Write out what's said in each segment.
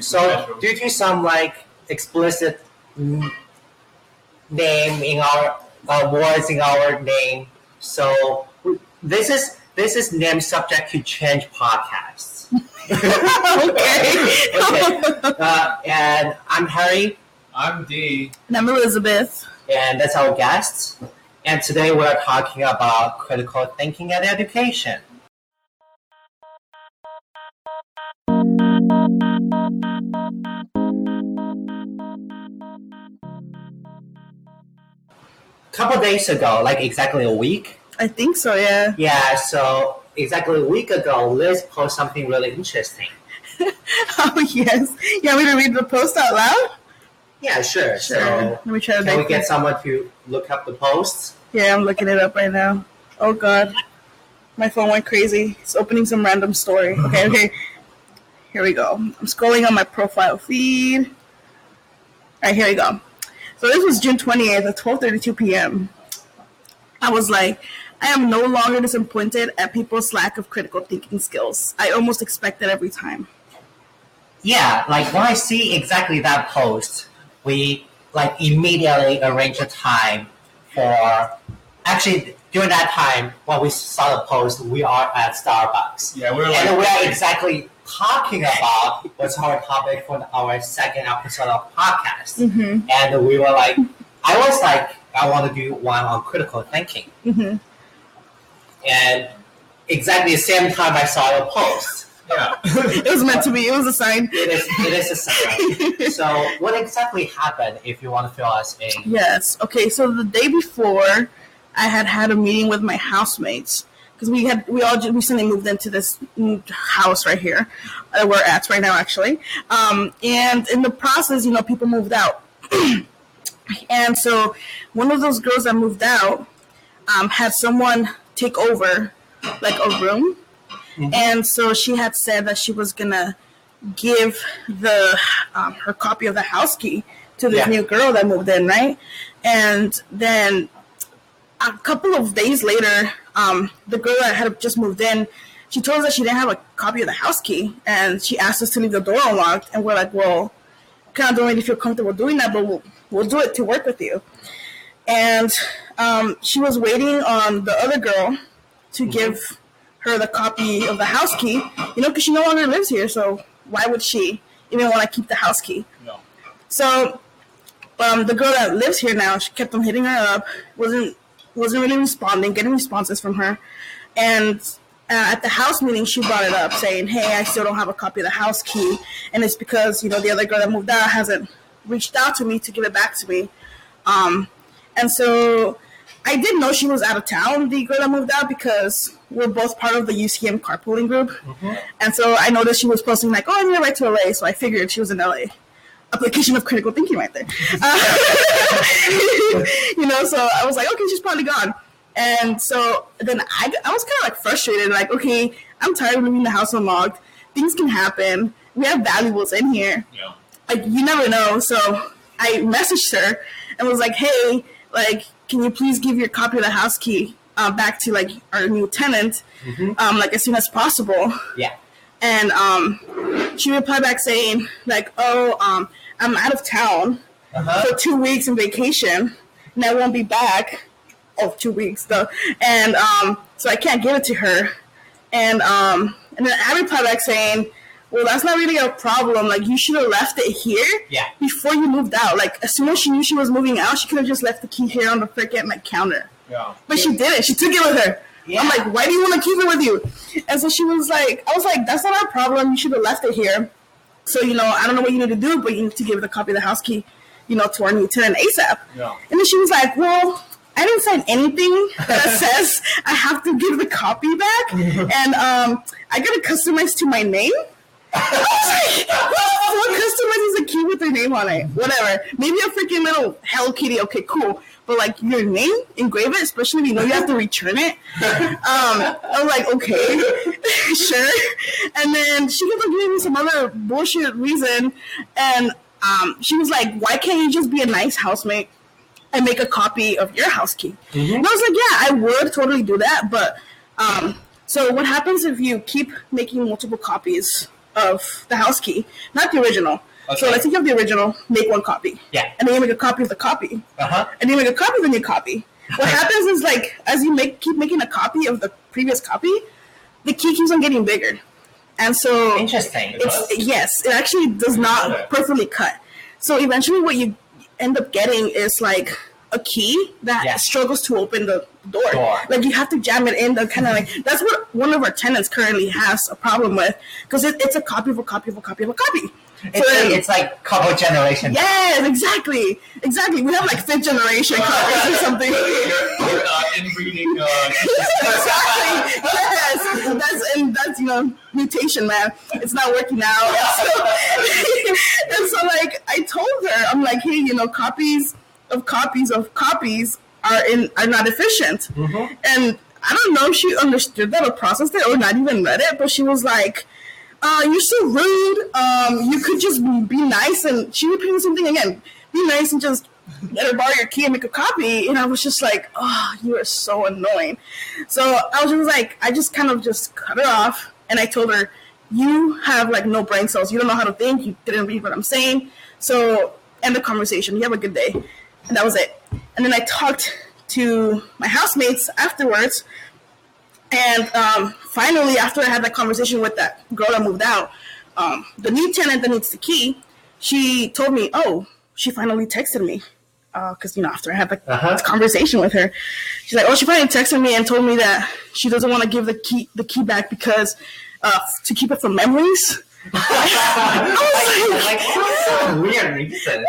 So due to some like explicit name in our uh, words in our name, so this is this is name subject to change podcasts. okay. Okay, uh, and I'm Harry, I'm D. And I'm Elizabeth. and that's our guest. And today we're talking about critical thinking and education. Couple days ago, like exactly a week. I think so, yeah. Yeah, so exactly a week ago, Liz posted something really interesting. Oh, yes. Want me to read the post out loud? Yeah, sure. Sure. So Let me try to can we get this. someone to look up the posts? Yeah, I'm looking it up right now. Oh, God. My phone went crazy. It's opening some random story. Okay, okay. Here we go. I'm scrolling on my profile feed. All right, here we go. So this was June 28th at 12:32 p.m. I was like, I am no longer disappointed at people's lack of critical thinking skills. I almost expect it every time. Yeah, like when I see exactly that post, we like immediately arrange a time for. Actually, during that time, when we saw the post, we are at Starbucks, Yeah, we were and we like, are exactly talking about what's our topic for our second episode of podcast. Mm-hmm. And we were like, I was like, I want to do one on critical thinking, Mm-hmm. and exactly the same time I saw your post. yeah. It was meant to be. It was a sign. It is, it is a sign. so, what exactly happened? If you want to fill us in, Yes. Okay. So the day before, I had had a meeting with my housemates because we had we all just recently moved into this new house right here that we're at right now, actually. Um, and in the process, you know, people moved out, and so one of those girls that moved out um, had someone take over like a room, and so she had said that she was gonna give the um, her copy of the house key to this Yeah. new girl that moved in, right? And then a couple of days later, um, the girl that had just moved in, she told us that she didn't have a copy of the house key, and she asked us to leave the door unlocked. And we're like, well, kind of don't really feel comfortable doing that, but we'll, we'll do it to work with you. And um, she was waiting on the other girl to give her the copy of the house key, you know, because she no longer lives here, so why would she even want to keep the house key? No. So um, the girl that lives here now, she kept on hitting her up, wasn't wasn't really responding, getting responses from her, and uh, at the house meeting, she brought it up, saying, "Hey, I still don't have a copy of the house key, and it's because you know the other girl that moved out hasn't reached out to me to give it back to me." Um, and so I did know she was out of town, the girl that moved out, because we're both part of the UCM carpooling group. And so I noticed she was posting like, "Oh, I need to write to LA," so I figured she was in LA. Application of critical thinking, right there. Uh, you know, so I was like, okay, she's probably gone. And so then I, I was kind of like frustrated, like, okay, I'm tired of leaving the house unlocked. Things can happen. We have valuables in here Yeah. like you never know. So I messaged her and was like, "Hey, like, can you please give your copy of the house key uh, back to like our new tenant, um, like as soon as possible?" yeah, And um, she replied back saying, "Like, oh, um, I'm out of town uh-huh. for two weeks on vacation, and I won't be back. Oh, two weeks though, and um, so I can't give it to her." And um, and then I replied back saying, "Well, that's not really a problem. Like, you should have left it here yeah, before you moved out. Like, as soon as she knew she was moving out, she could have just left the key here on the freaking like counter. Yeah. But she didn't. She took it with her. Yeah. I'm like, why do you want to keep it with you? And so she was like, I was like, that's not our problem. You should have left it here. So, you know, I don't know what you need to do, but you need to give the copy of the house key, you know, to our new tenant ASAP. Yeah. And then she was like, well, I didn't sign anything that says I have to give the copy back. and um, I got to customize to my name. I was like, what customizes a key with their name on it? Whatever. Maybe a freaking little Hello Kitty. Okay, cool. But like your name, engrave it, especially when you know you have to return it. Um, I was like, okay, sure. And then she kept on giving me some other bullshit reason, and um, she was like, why can't you just be a nice housemate and make a copy of your house key? And I was like, yeah, I would totally do that, but um, so what happens if you keep making multiple copies of the house key, not the original. So let's say you have the original, make one copy. Yeah. And then you make a copy of the copy. Uh-huh. And then you make a copy of the new copy. What happens is like as you make keep making a copy of the previous copy, the key keeps on getting bigger. And so Interesting. it's yes, it actually does not perfectly cut. So eventually, what you end up getting is like a key that Yeah. struggles to open the door. Door. Like you have to jam it in. The kind of like that's what one of our tenants currently has a problem with because it, it's a copy of a copy of a copy of a copy. It's, then- it's like couple generation. yes, exactly, exactly. We have like fifth generation copies or something. You're, you're uh, inbreeding. Uh, exactly. Yes, that's and that's you know mutation, man. It's not working out. and so like I told her, I'm like, hey, you know, copies of copies of copies are in are not efficient, and I don't know if she understood that or processed it or not even read it, but she was like. Uh, you're so rude. Um, you could just be nice, and she repeated the same thing again. Be nice and just let her borrow your key and make a copy. And I was just like, oh, you are so annoying. So I was just like, I just kind of just cut her off, and I told her, you have like no brain cells. You don't know how to think. You didn't read what I'm saying. So end the conversation. You have a good day. And that was it. And then I talked to my housemates afterwards. And um, finally, after I had that conversation with that girl that moved out, um, the new tenant that needs the key, she told me, "Oh, she finally texted me." Because you know, after I had the Uh-huh. conversation with her, she's like, "Oh, she finally texted me and told me that she doesn't want to give the key the key back because uh, to keep it from memories." Like, what's so weird reason?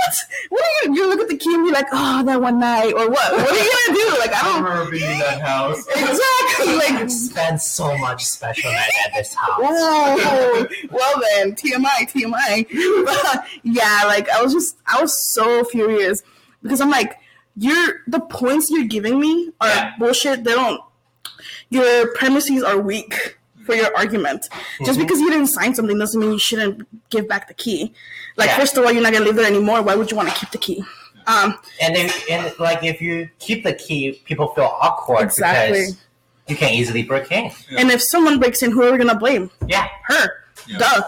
What are you gonna do? Look at the key and be like, "Oh, that one night," or what? What are you gonna do? Like, I I don't remember being in that house. exactly like You spend so much special night at this house. Well then, TMI, TMI. But yeah, like I was just, I was so furious because I'm like, you're the points you're giving me are Yeah. bullshit. They don't. Your premises are weak for your argument. Just Mm-hmm. because you didn't sign something doesn't mean you shouldn't give back the key. Like, Yeah. first of all, you're not gonna live there anymore. Why would you want to keep the key? Um, And if, and like if you keep the key, people feel awkward Exactly. because you can easily break in. and if someone breaks in, who are we gonna blame? Yeah. her. Yeah. Duh.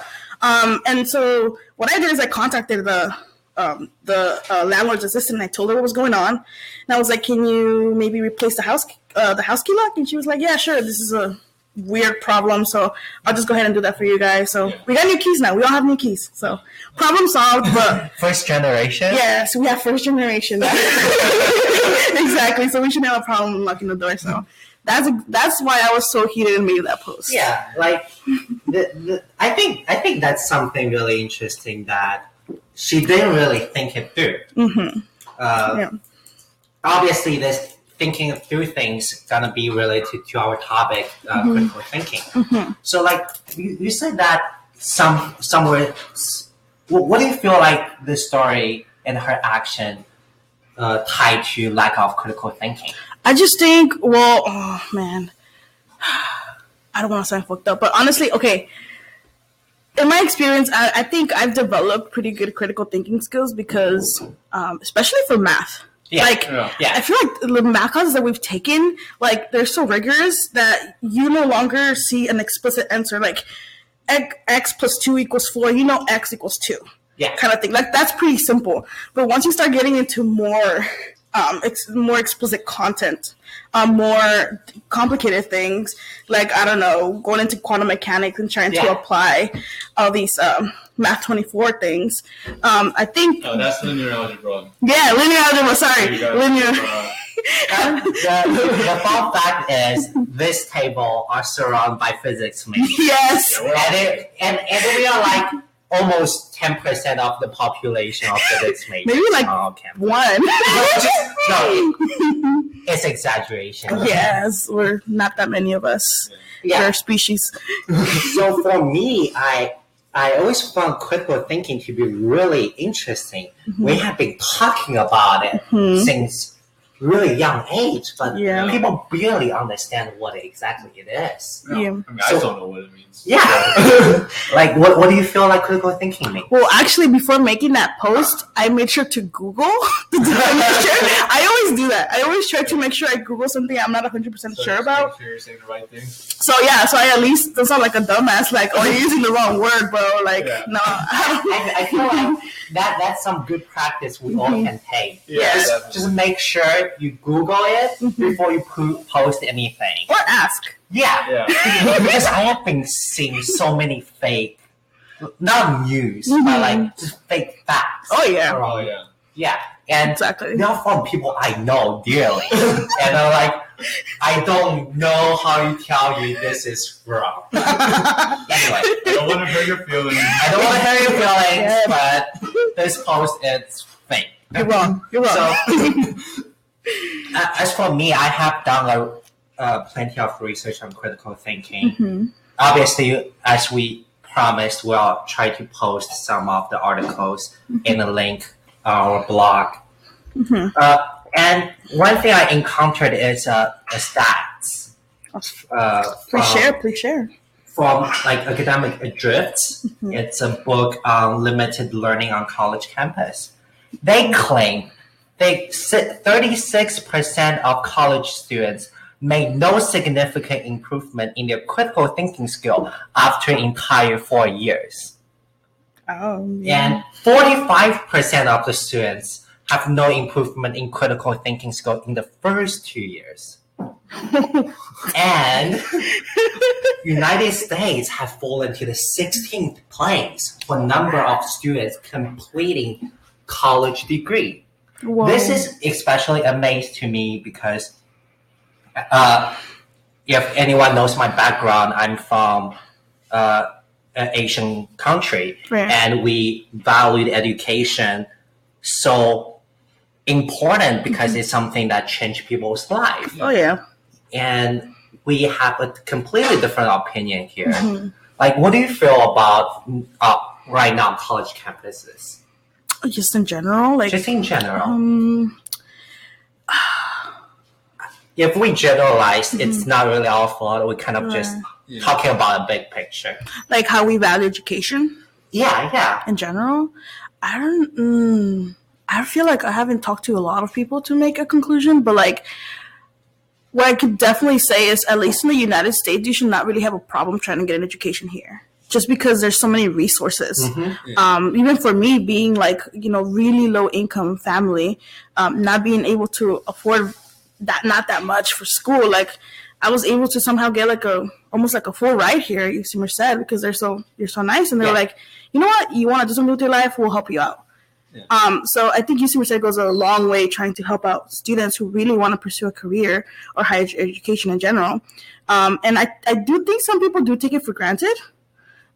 Um, and so what I did is I contacted the um, the uh, landlord's assistant. and I told her what was going on, and I was like, "Can you maybe replace the house uh, the house key lock?" And she was like, "Yeah, sure. This is a weird problem, so I'll just go ahead and do that for you guys." So we got new keys now. We all have new keys. So problem solved. But First generation. yeah, so we have first generation. exactly. So we shouldn't have a problem locking the door. So. That's that's why I was so heated and made that post. Yeah, like the, the, I think I think that's something really interesting that she didn't really think it through. Mm-hmm. Uh, Yeah. Obviously, this thinking through things gonna be related to our topic, uh, Mm-hmm. critical thinking. So, like you, you said that some somewhere. What, what do you feel like the story and her action uh, tied to lack of critical thinking? I just think, well, oh man, I don't want to sound fucked up, but honestly, okay. In my experience, I, I think I've developed pretty good critical thinking skills because, um, especially for math. Yeah. Like, Yeah. Yeah. I feel like the math classes that we've taken, like, they're so rigorous that you no longer see an explicit answer. Like, x, x plus 2 equals 4, you know x equals 2 Yeah. kind of thing. Like that's pretty simple. But once you start getting into more, um, ex- more explicit content, um, more complicated things, like I don't know, going into quantum mechanics and trying Yeah. to apply all these um, math twenty four things, um, I think. No, that's linear algebra. Yeah, linear algebra. Sorry, linear. uh, the, the fun fact is this table are surrounded by physics majors. yes. Yeah, and, it, and, and we are like almost 10% of the population of physics majors. Maybe like on campus. One. no, it's exaggeration. yes, we're not that many of us. Yeah. Our species. so for me, I I always found critical thinking to be really interesting. We mm-hmm. have been talking about it mm-hmm. since really young age, but Yeah. people barely understand what exactly it is. Yeah. I mean, I don't know what it means. Yeah. like, what, what do you feel like critical thinking means? Well, actually, before making that post, I made sure to Google the definition. I always do that. I always try to make sure I Google something I'm not 100% So sure about. Make sure you're saying the right thing. So, yeah, so I at least don't sound like a dumbass, like, oh, you're using the wrong word, bro. Like, Yeah. no. I, I feel like that that's some good practice we all mm-hmm. can take. Yeah. Just, just make sure you Google it Mm-hmm. before you po- post anything. or ask. Yeah. Yeah. because I have been seeing so many fake, not news, Mhm. but like just fake facts. Oh, yeah. Oh yeah. Yeah. And Exactly. they're from people I know dearly. and I'm like, I don't know how you tell you this is wrong. anyway, I don't want to hurt your feelings. I don't want to hurt your feelings, but this post is fake. You're wrong. You're wrong. So, as for me, I have done a, uh, plenty of research on critical thinking. Mhm. Obviously, as we promised, we'll try to post some of the articles in a link on our blog. Mhm. Uh, and one thing I encountered is uh, the stats. Uh, Please from- share. Please share. from like Academically Adrift. Mhm. It's a book on limited learning on college campus. They claim they thirty six percent of college students made no significant improvement in their critical thinking skill after an entire four years, Oh, yeah. and forty five percent of the students have no improvement in critical thinking skill in the first two years. and United States have fallen to the 16th place for number of students completing college degree. Whoa. This is especially amazing to me because uh, if anyone knows my background, I'm from uh, an Asian country Right. and we valued education so important because it's something that changed people's life Oh, yeah. and we have a completely different opinion here. Mhm. Like, what do you feel about uh, right now college campuses, Just in general, like, just in general? um, if we generalize, it's not really our fault. We kind of just Yeah. talking about a big picture. like how we value education Yeah, yeah. in general. I don't. Mm, I feel like I haven't talked to a lot of people to make a conclusion, but like, what I could definitely say is, at least in the United States, you should not really have a problem trying to get an education here, just because there's so many resources. Mhm. Um, even for me, being like you know really low income family, um, not being able to afford that not that much for school, like I was able to somehow get like a almost like a full ride here, UC Merced because they're so you're so nice, and they're Yeah. like, you know what, you want to do something with your life, we'll help you out. Yeah. Um, so I think UC Merced goes a long way trying to help out students who really want to pursue a career or higher education in general. Um, and I, I do think some people do take it for granted.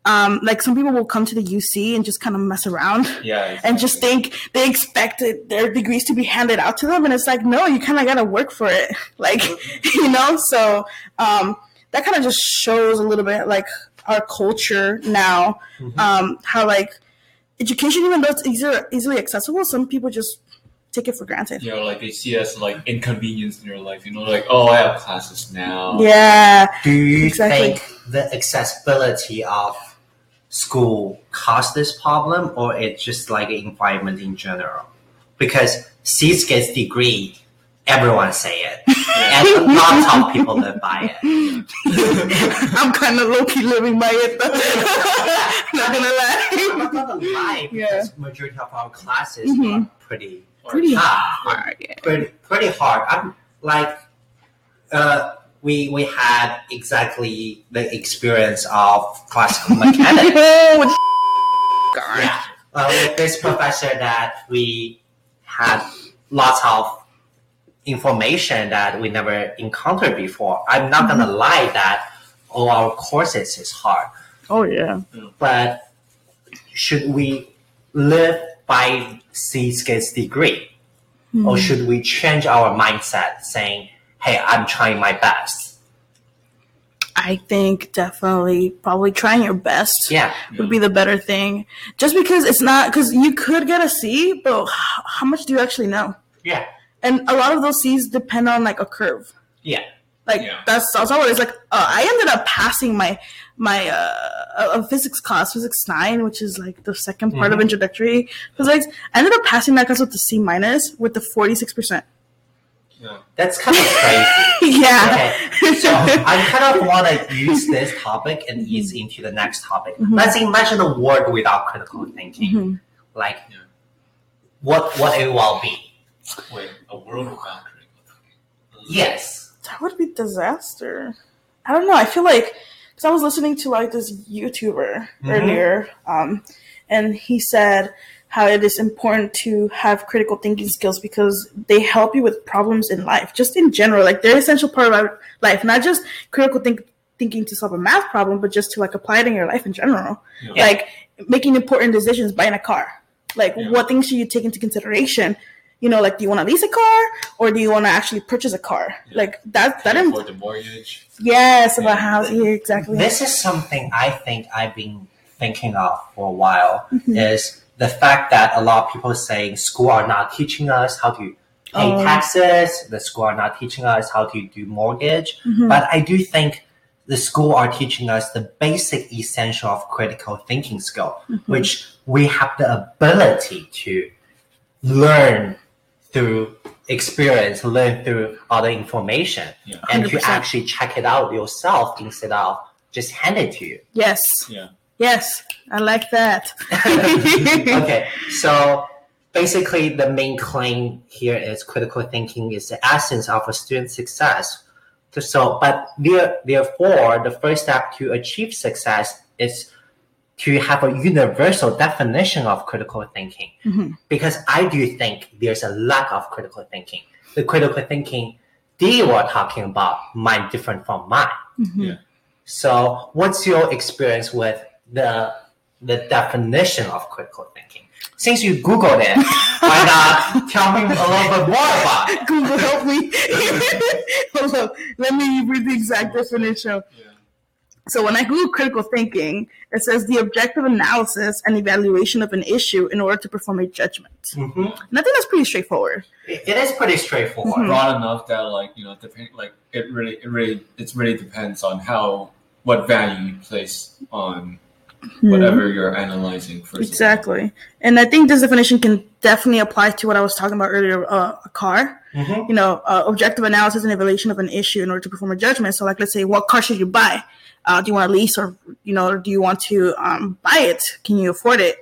Um, like some people will come to the UC and just kind of mess around Yeah. and just think they expect it, their degrees to be handed out to them and it's like no you kind of got to work for it like you know so um, that kind of just shows a little bit like our culture now um, how like education even though it's easier, easily accessible some people just take it for granted You know, like they see it as like inconvenience in your life. You know, like oh, I have classes now. yeah Do you Exactly. think the accessibility of school caused this problem, or it's just like environment in general? Because C's gets degree, everyone say it, and lots of people live by it. i'm kind of low-key living by it though not gonna lie. I'm not gonna lie, Yeah. because majority of our classes Mhm. are pretty pretty tough. hard yeah. pretty pretty hard. I'm like, uh, we we had exactly the experience of classical mechanics. Oh, yeah, uh, with this professor that we had lots of information that we never encountered before. I'm not gonna lie that all our courses is hard, oh yeah but should we live by C skills degree? or should we change our mindset saying hey i'm trying my best I think definitely probably trying your best yeah would be the better thing. Just because it's not because you could get a C, but how much do you actually know? yeah and a lot of those C's depend on like a curve. Yeah. Like Yeah. that's that's all it is. Like uh, I ended up passing my my uh, uh, physics class, physics nine, which is like the 2nd part of introductory physics. I ended up passing that class with the C minus with the forty six percent. Yeah. That's kind of crazy. Yeah. Okay, so I kind of want to use this topic and ease into the next topic. Let's imagine a world without critical thinking. Mhm. Like, Yeah. what what it will be? Wait, a world without critical thinking. Yes. That would be disaster. I don't know. I feel like because I was listening to like this YouTuber Mhm. earlier, um, and he said how it is important to have critical thinking skills because they help you with problems in life, just in general. Like they're an essential part of our life, not just critical think- thinking to solve a math problem, but just to like apply it in your life in general. Yeah. Like making important decisions, buying a car. Like Yeah. what things should you take into consideration? You know, like do you want to lease a car or do you want to actually purchase a car? Yeah. Like that. That Pay im- for the mortgage. Yes, about Yeah. housing. Yeah, exactly. This is something I think I've been thinking of for a while. Mm-hmm. Is the fact that a lot of people are saying school are not teaching us how to pay Oh. taxes. The school are not teaching us how to do mortgage. Mhm. But I do think the school are teaching us the basic essential of critical thinking skill, Mm-hmm. which we have the ability to learn through experience, learn through other information, Yeah. and to 100%. actually check it out yourself instead of just hand it to you. yes, Yeah. Yes, I like that. okay, so basically, the main claim here is critical thinking is the essence of a student's success. So, but therefore, the first step to achieve success is to have a universal definition of critical thinking. Mhm. Because I do think there's a lack of critical thinking. The critical thinking they were talking about might different from mine. Mhm. Yeah. So, what's your experience with the the definition of critical thinking? Since you Googled it, why not tell me a little bit more about it? Google help me. Hold up. Let me read the exact definition. Yeah. So when I Google critical thinking, it says the objective analysis and evaluation of an issue in order to perform a judgment. Mhm. And I think that's pretty straightforward. It it is pretty straightforward. Mhm. Broad enough that like you know depend like it really it really it really depends on how what value you place on whatever you're analyzing first. of all. Hmm. Exactly. And I think this definition can definitely apply to what I was talking about earlier uh, a car. Mhm. You know, uh, objective analysis and evaluation of an issue in order to perform a judgment. So, like, let's say, what car should you buy? Uh, do you want to lease or, you know, or do you want to um, buy it? Can you afford it?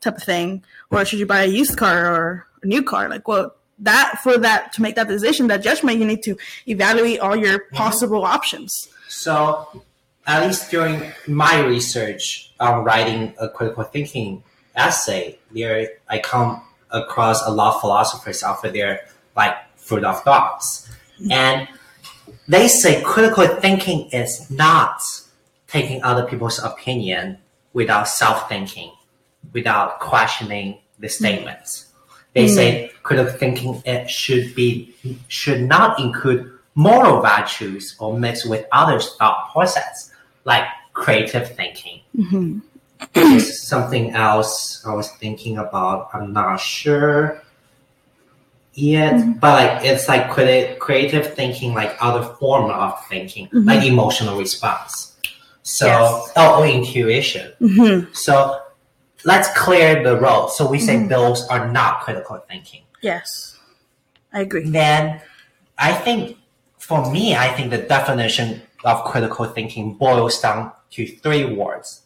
Type of thing. Or should you buy a used car or a new car? Like, well, that for that to make that decision, that judgment, you need to evaluate all your possible options. So, at least during my research on writing a critical thinking essay, there I come across a lot of philosophers out their like Fruit of Thoughts, and they say critical thinking is not taking other people's opinion without self-thinking, without questioning the mm. statements. They mm. say critical thinking it should be should not include moral virtues or mix with others' thought process, like creative thinking. hmm There's something else I was thinking about. I'm not sure yet, but like it's like criti- creative thinking, like other form of thinking, Mhm. like emotional response. So Yes. oh, or intuition. hmm So let's clear the road. So we say Mhm. those are not critical thinking. Yes, I agree. Then I think for me, I think the definition of critical thinking boils down to three words: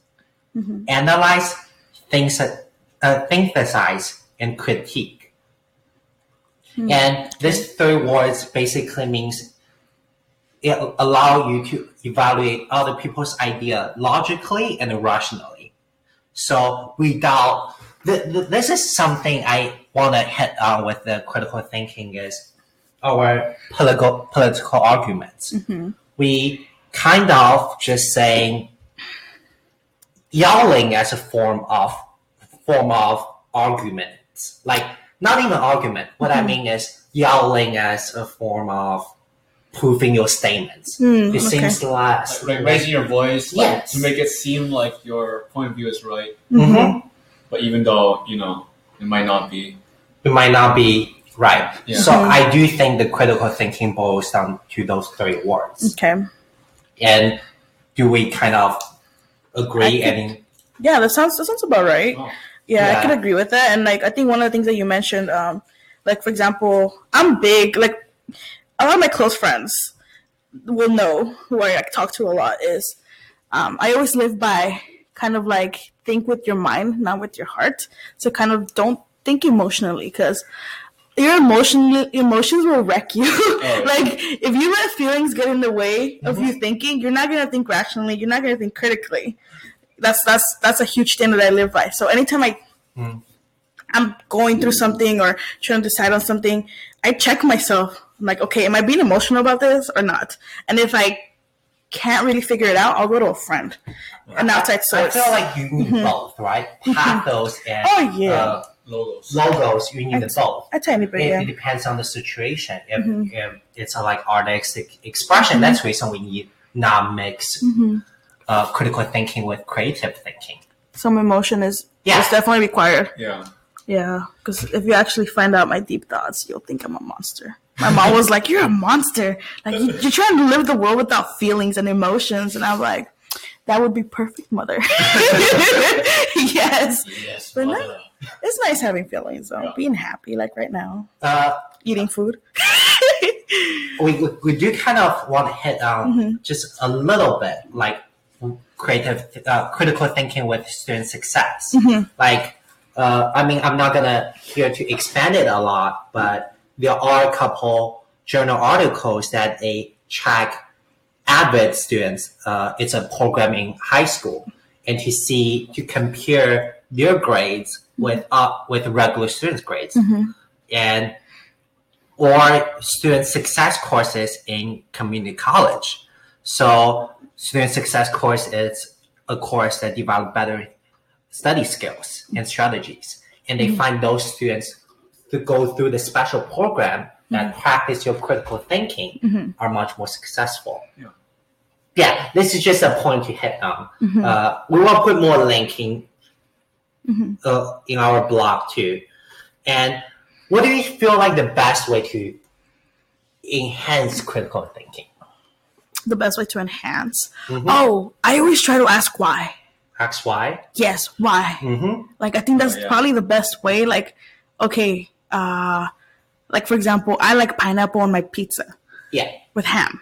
Mhm. analyze, think, uh, synthesize, and critique. Hmm. And these three words basically means it allow you to evaluate other people's idea logically and rationally. So without th- th- this is something I want to hit on with the critical thinking is our political political arguments. Mhm. We kind of just saying yelling as a form of form of argument, like not even argument. What I Mhm. mean is yelling as a form of proving your statements. Hmm, it okay. seems like, Like, like raising your voice like, Yes. to make it seem like your point of view is right, Mhm. Mhm. but even though you know it might not be. it might not be Right. Yeah. So I do think the critical thinking boils down to those three words. Okay. And do we kind of agree? I think- Yeah, that sounds that sounds about right. Oh. Yeah, Yeah. I can agree with that. And like I think one of the things that you mentioned, um, like for example, I'm big. Like a lot of my close friends will know who I like, talk to a lot is um, I always live by kind of like think with your mind, not with your heart. So kind of don't think emotionally because your emotion emotions will wreck you. like if you let feelings get in the way of you thinking, you're not gonna think rationally. You're not gonna think critically. That's that's that's a huge thing that I live by. So anytime I I'm going through something or trying to decide on something, I check myself. I'm like, okay, am I being emotional about this or not? And if I can't really figure it out, I'll go to a friend, an outside I source. feel like you need both, right? Pathos and Mm-hmm. Oh, yeah. uh, Logos. logos, you need I- both. a tiny bit, It, yeah. it depends on the situation. If, Mhm. if it's a like artistic expression, that's the reason we need not mix Mhm. uh, critical thinking with creative thinking. Some emotion is Yeah. is definitely required. Yeah. Yeah, because if you actually find out my deep thoughts, you'll think I'm a monster. My mom was like, "You're a monster. Like you, you're trying to live the world without feelings and emotions." And I'm like, "That would be perfect, mother." yes, Yes. But no- mother. It's nice having feelings though. Yeah. Being happy, like right now, Uh, eating food. we, we, we do kind of want to hit on Mhm. just a little bit like creative uh, critical thinking with student success Mhm. like uh, i mean i'm not gonna here to expand it a lot but there are a couple journal articles that they track AVID students uh, it's a program in high school and to see to compare their grades with uh, with regular students grades Mhm. and or student success courses in community college. So student success course is a course that develop better study skills and strategies. And they find those students to go through the special program that practice your critical thinking Mhm. are much more successful. Yeah. Yeah, this is just a point to hit on. Mhm. Uh, we will put more linking Mhm. uh, in our blog too. And what do you feel like the best way to enhance critical thinking? The best way to enhance. Mhm. Oh, I always try to ask why. Ask why? Yes, why? Mm-hmm. Like I think that's Oh, yeah. probably the best way. Like, okay, uh, like for example, I like pineapple on my pizza Yeah. with ham.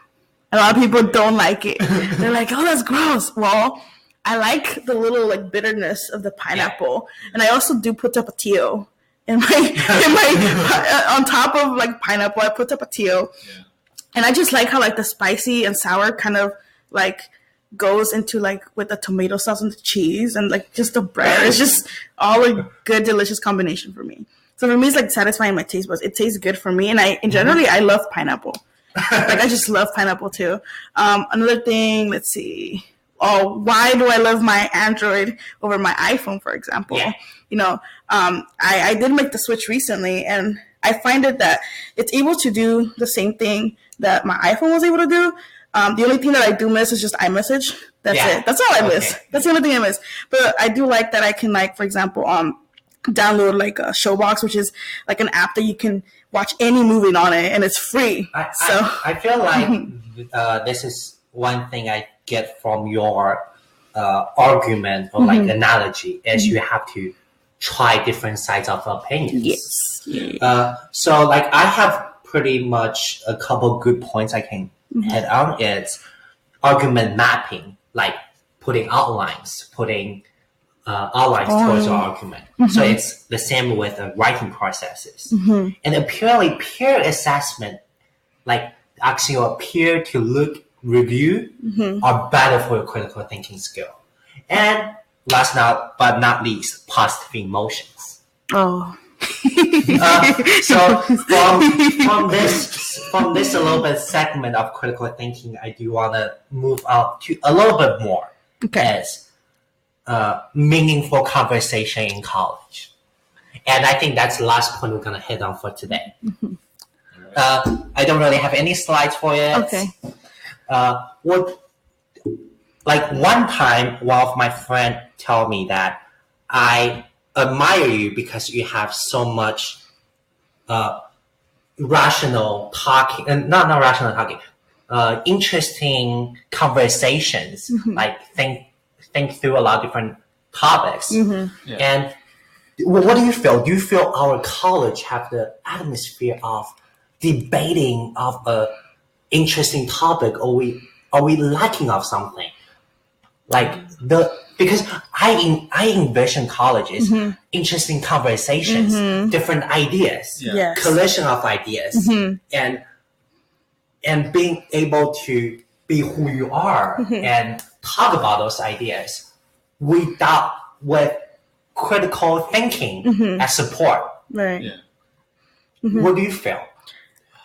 A lot of people don't like it. They're like, "Oh, that's gross." Well, I like the little like bitterness of the pineapple, and I also do put tapatio in my in my on top of like pineapple. I put tapatio, Yeah. and I just like how like the spicy and sour kind of like goes into like with the tomato sauce and the cheese and like just the bread. It's just all a good, delicious combination for me. So for me, it's like satisfying my taste buds. It tastes good for me, and I and generally I love pineapple. like I just love pineapple too. Um, another thing, let's see. Oh, why do I love my Android over my iPhone, for example? Yeah. You know, um, I, I did make the switch recently, and I find it that it's able to do the same thing that my iPhone was able to do. Um, the only thing that I do miss is just iMessage. That's Yeah. it. That's all I miss. That's the only thing I miss. But I do like that I can, like, for example, um, download like a Showbox, which is like an app that you can watch any movie on it, and it's free. I, so I, I feel like uh, this is one thing I get from your uh, argument or like analogy is you have to try different sides of opinions. yes, yeah. Uh, so like I have pretty much a couple good points I can hit on. It's argument mapping, like putting outlines, putting uh, outlines Oh. towards your argument. So it's the same with uh, writing processes. Mhm. And apparently peer assessment, like asking your peer to look, review, Mhm. are better for your critical thinking skill. And last not but not least, positive emotions. Oh, Uh, so from, from this from this a little bit segment of critical thinking, I do want to move on to a little bit more okay. as uh, meaningful conversation in college, and I think that's the last point we're gonna hit on for today. Uh, I don't really have any slides for it. Okay. Uh, what like one time, one of my friend told me that I admire you because you have so much uh, rational talking, uh, not not rational talking, uh, interesting conversations. Like think think through a lot of different topics. Mhm. Yeah. And what do you feel? Do you feel our college have the atmosphere of debating of a interesting topic, or we are we lacking of something? Like the because I in, I envision colleges mm-hmm. interesting conversations, mm-hmm. different ideas, Yeah. Yes. collision of ideas, Mhm. and and being able to be who you are mm-hmm. and talk about those ideas without with critical thinking as support. Right. Yeah. What do you feel?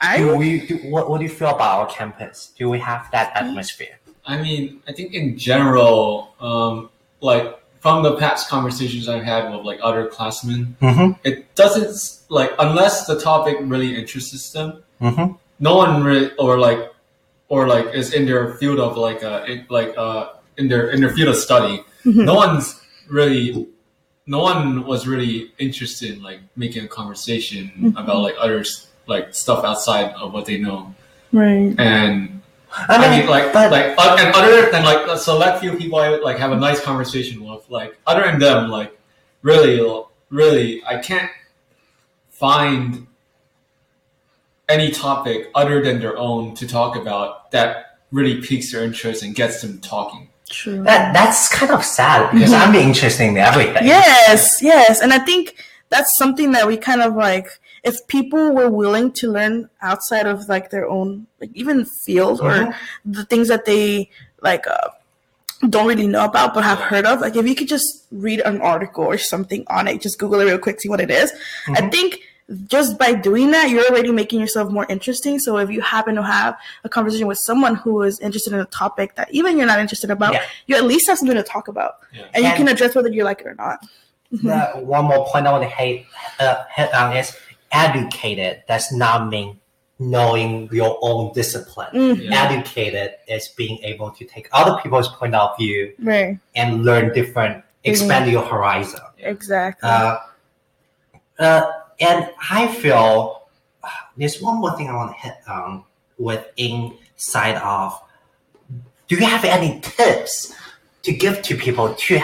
I Do we, do, what, what do you feel about our campus? Do we have that atmosphere? I mean, I think in general, um, like from the past conversations I've had with like other classmen, Mm-hmm. it doesn't like unless the topic really interests them. Mm-hmm. No one really, or like, or like is in their field of like, uh, in, like, uh, in their in their field of study. No one's really, no one was really interested in like making a conversation about like others like stuff outside of what they know right. and I I mean, mean, like, but like, uh, and other than like a select few people, I would like have a nice conversation with. Like, other than them, like, really, really, I can't find any topic other than their own to talk about that really piques their interest and gets them talking. True. that that's kind of sad because I'm interested in everything. Yes, yes. And I think that's something that we kind of like if people were willing to learn outside of like their own like even field or Mhm. the things that they like uh, don't really know about but have heard of like if you could just read an article or something on it just google it real quick see what it is. i think just by doing that you're already making yourself more interesting so if you happen to have a conversation with someone who is interested in a topic that even you're not interested about Yeah. you at least have something to talk about Yeah. and you can address whether you like it or not one more point I want to hit, uh, hit on is educated does not mean knowing your own discipline. Mhm. Yeah. Educated is being able to take other people's point of view Right. and learn different, expand your horizon. Exactly. Uh, uh, and I feel uh, there's one more thing I want to hit on with inside of. Do you have any tips to give to people to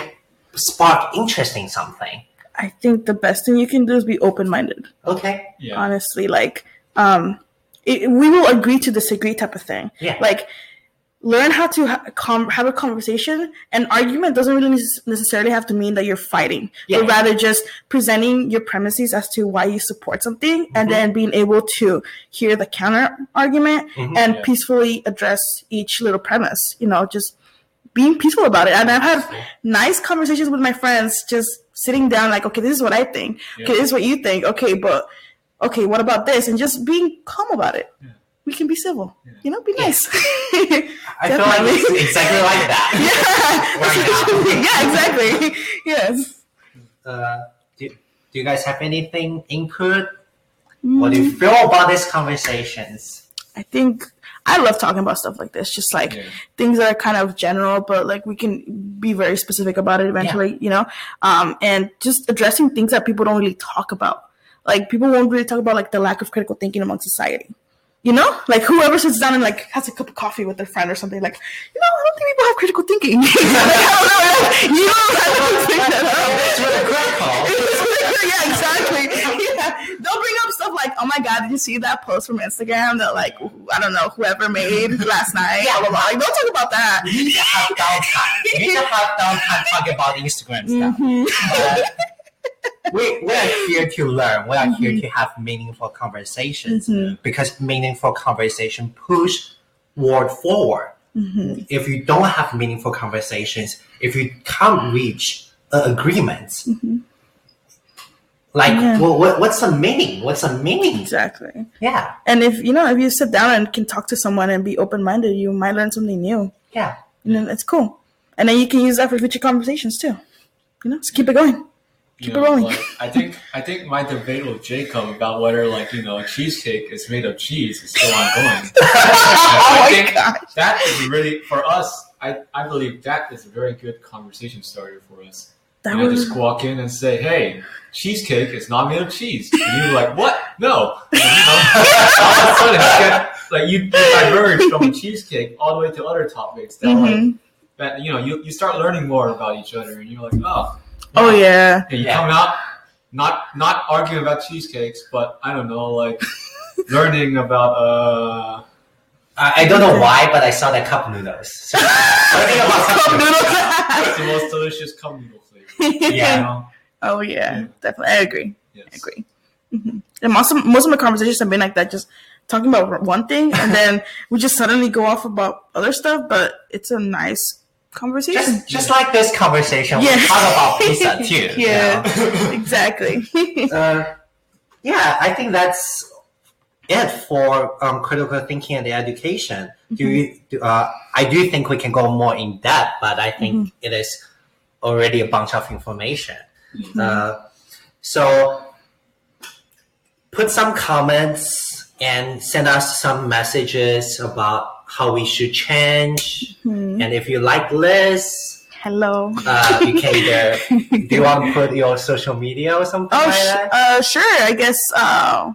spark interest in something? I think the best thing you can do is be open minded. Okay. Yeah. Honestly, like um, it, we will agree to disagree type of thing. Yeah. Like learn how to ha- com- have a conversation. An argument doesn't really nec- necessarily have to mean that you're fighting, Yeah. but rather just presenting your premises as to why you support something, and Mhm. then being able to hear the counter argument Mhm. and Yeah. peacefully address each little premise. You know, just being peaceful about it. And I've had nice conversations with my friends, just sitting down, like, okay, this is what I think. Okay, this is what you think. Okay, but okay, what about this? And just being calm about it. Yeah. We can be civil. Yeah. You know, be nice. I feel like it's Definitely. exactly like that. yeah. yeah, exactly. Yes. Uh, do, do you guys have anything input? What do you feel about these conversations? I think I love talking about stuff like this, just like Yeah. things that are kind of general, but like we can be very specific about it eventually, you know? Um, and just addressing things that people don't really talk about. Like people won't really talk about like the lack of critical thinking among society. You know, like whoever sits down and like has a cup of coffee with their friend or something, like, you know, I don't think people have critical thinking. like, I don't know, you don't bring that up. It's really critical. yeah, exactly. Yeah. They'll bring up stuff like, "Oh my god, did you see that post from Instagram that like I don't know whoever made last night?" Blah blah blah. Like, don't talk about that. You need to have downtime. You need to have downtime talking about Instagram stuff. Mhm. But we, we are here to learn. We are here to have meaningful conversations Mhm. because meaningful conversation push word forward. Mhm. If you don't have meaningful conversations, if you can't reach an agreement, Mhm. like Yeah. well, what, what's the meaning? What's the meaning? Exactly. Yeah, And if you know, if you sit down and can talk to someone and be open minded, you might learn something new. yeah. And then it's cool. And then you can use that for future conversations too. You know, just keep it going. You Keep know, it rolling. like, I think I think my debate with Jacob about whether like you know cheesecake is made of cheese is still ongoing. Oh I think that is really for us. I, I believe that is a very good conversation starter for us. That and I was just walk in and say, "Hey, cheesecake is not made of cheese," and you're like, "What?" No. You know, all of a sudden, you get, like you, you diverge from cheesecake all the way to other topics that, like, Mhm. that you know, you, you start learning more about each other, and you're like, oh, Oh yeah. And you Yeah. come out not not arguing about cheesecakes, but I don't know, like learning about uh I, I don't know why, but I saw that cup noodles. So, learning about Cup noodles. what's the most delicious cup noodle flavor. You Yeah. know? Oh yeah, definitely. I agree. Yes. I agree. hmm And most of, most of my conversations have been like that, just talking about one thing, and then we just suddenly go off about other stuff. But it's a nice conversation. just just like this conversation, Yeah. we talk about pizza too. Yeah. exactly. uh, yeah, I think that's it for um, critical thinking and education. Do you? Do, uh, I do think we can go more in depth, but I think it is already a bunch of information. Uh, so put some comments and send us some messages about how we should change. Mhm. And if you like Liz, Hello. uh, you can either do you want to put your social media or something Oh, like uh, sure. I guess. Uh,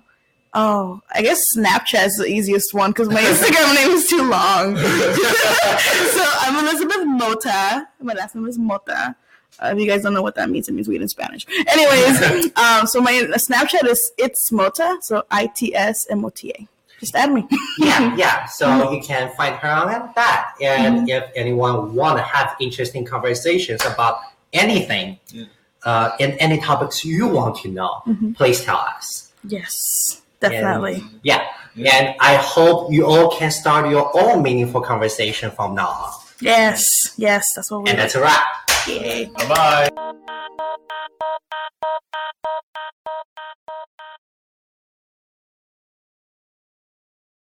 oh, I guess Snapchat is the easiest one because my Instagram name is too long. so I'm Elizabeth Mota. My last name is Mota. Uh, if you guys don't know what that means, it means weed in Spanish. Anyways, um, so my Snapchat is it's Mota. So I T S M O T A stab me. yeah, yeah. So you can find her on that. And mm-hmm. if anyone want to have interesting conversations about anything, uh, and any topics you want to know, mm-hmm. please tell us. Yes, definitely. And, yeah. And I hope you all can start your own meaningful conversation from now on. Yes, yes, that's what we And that's a wrap. Yay. Bye bye.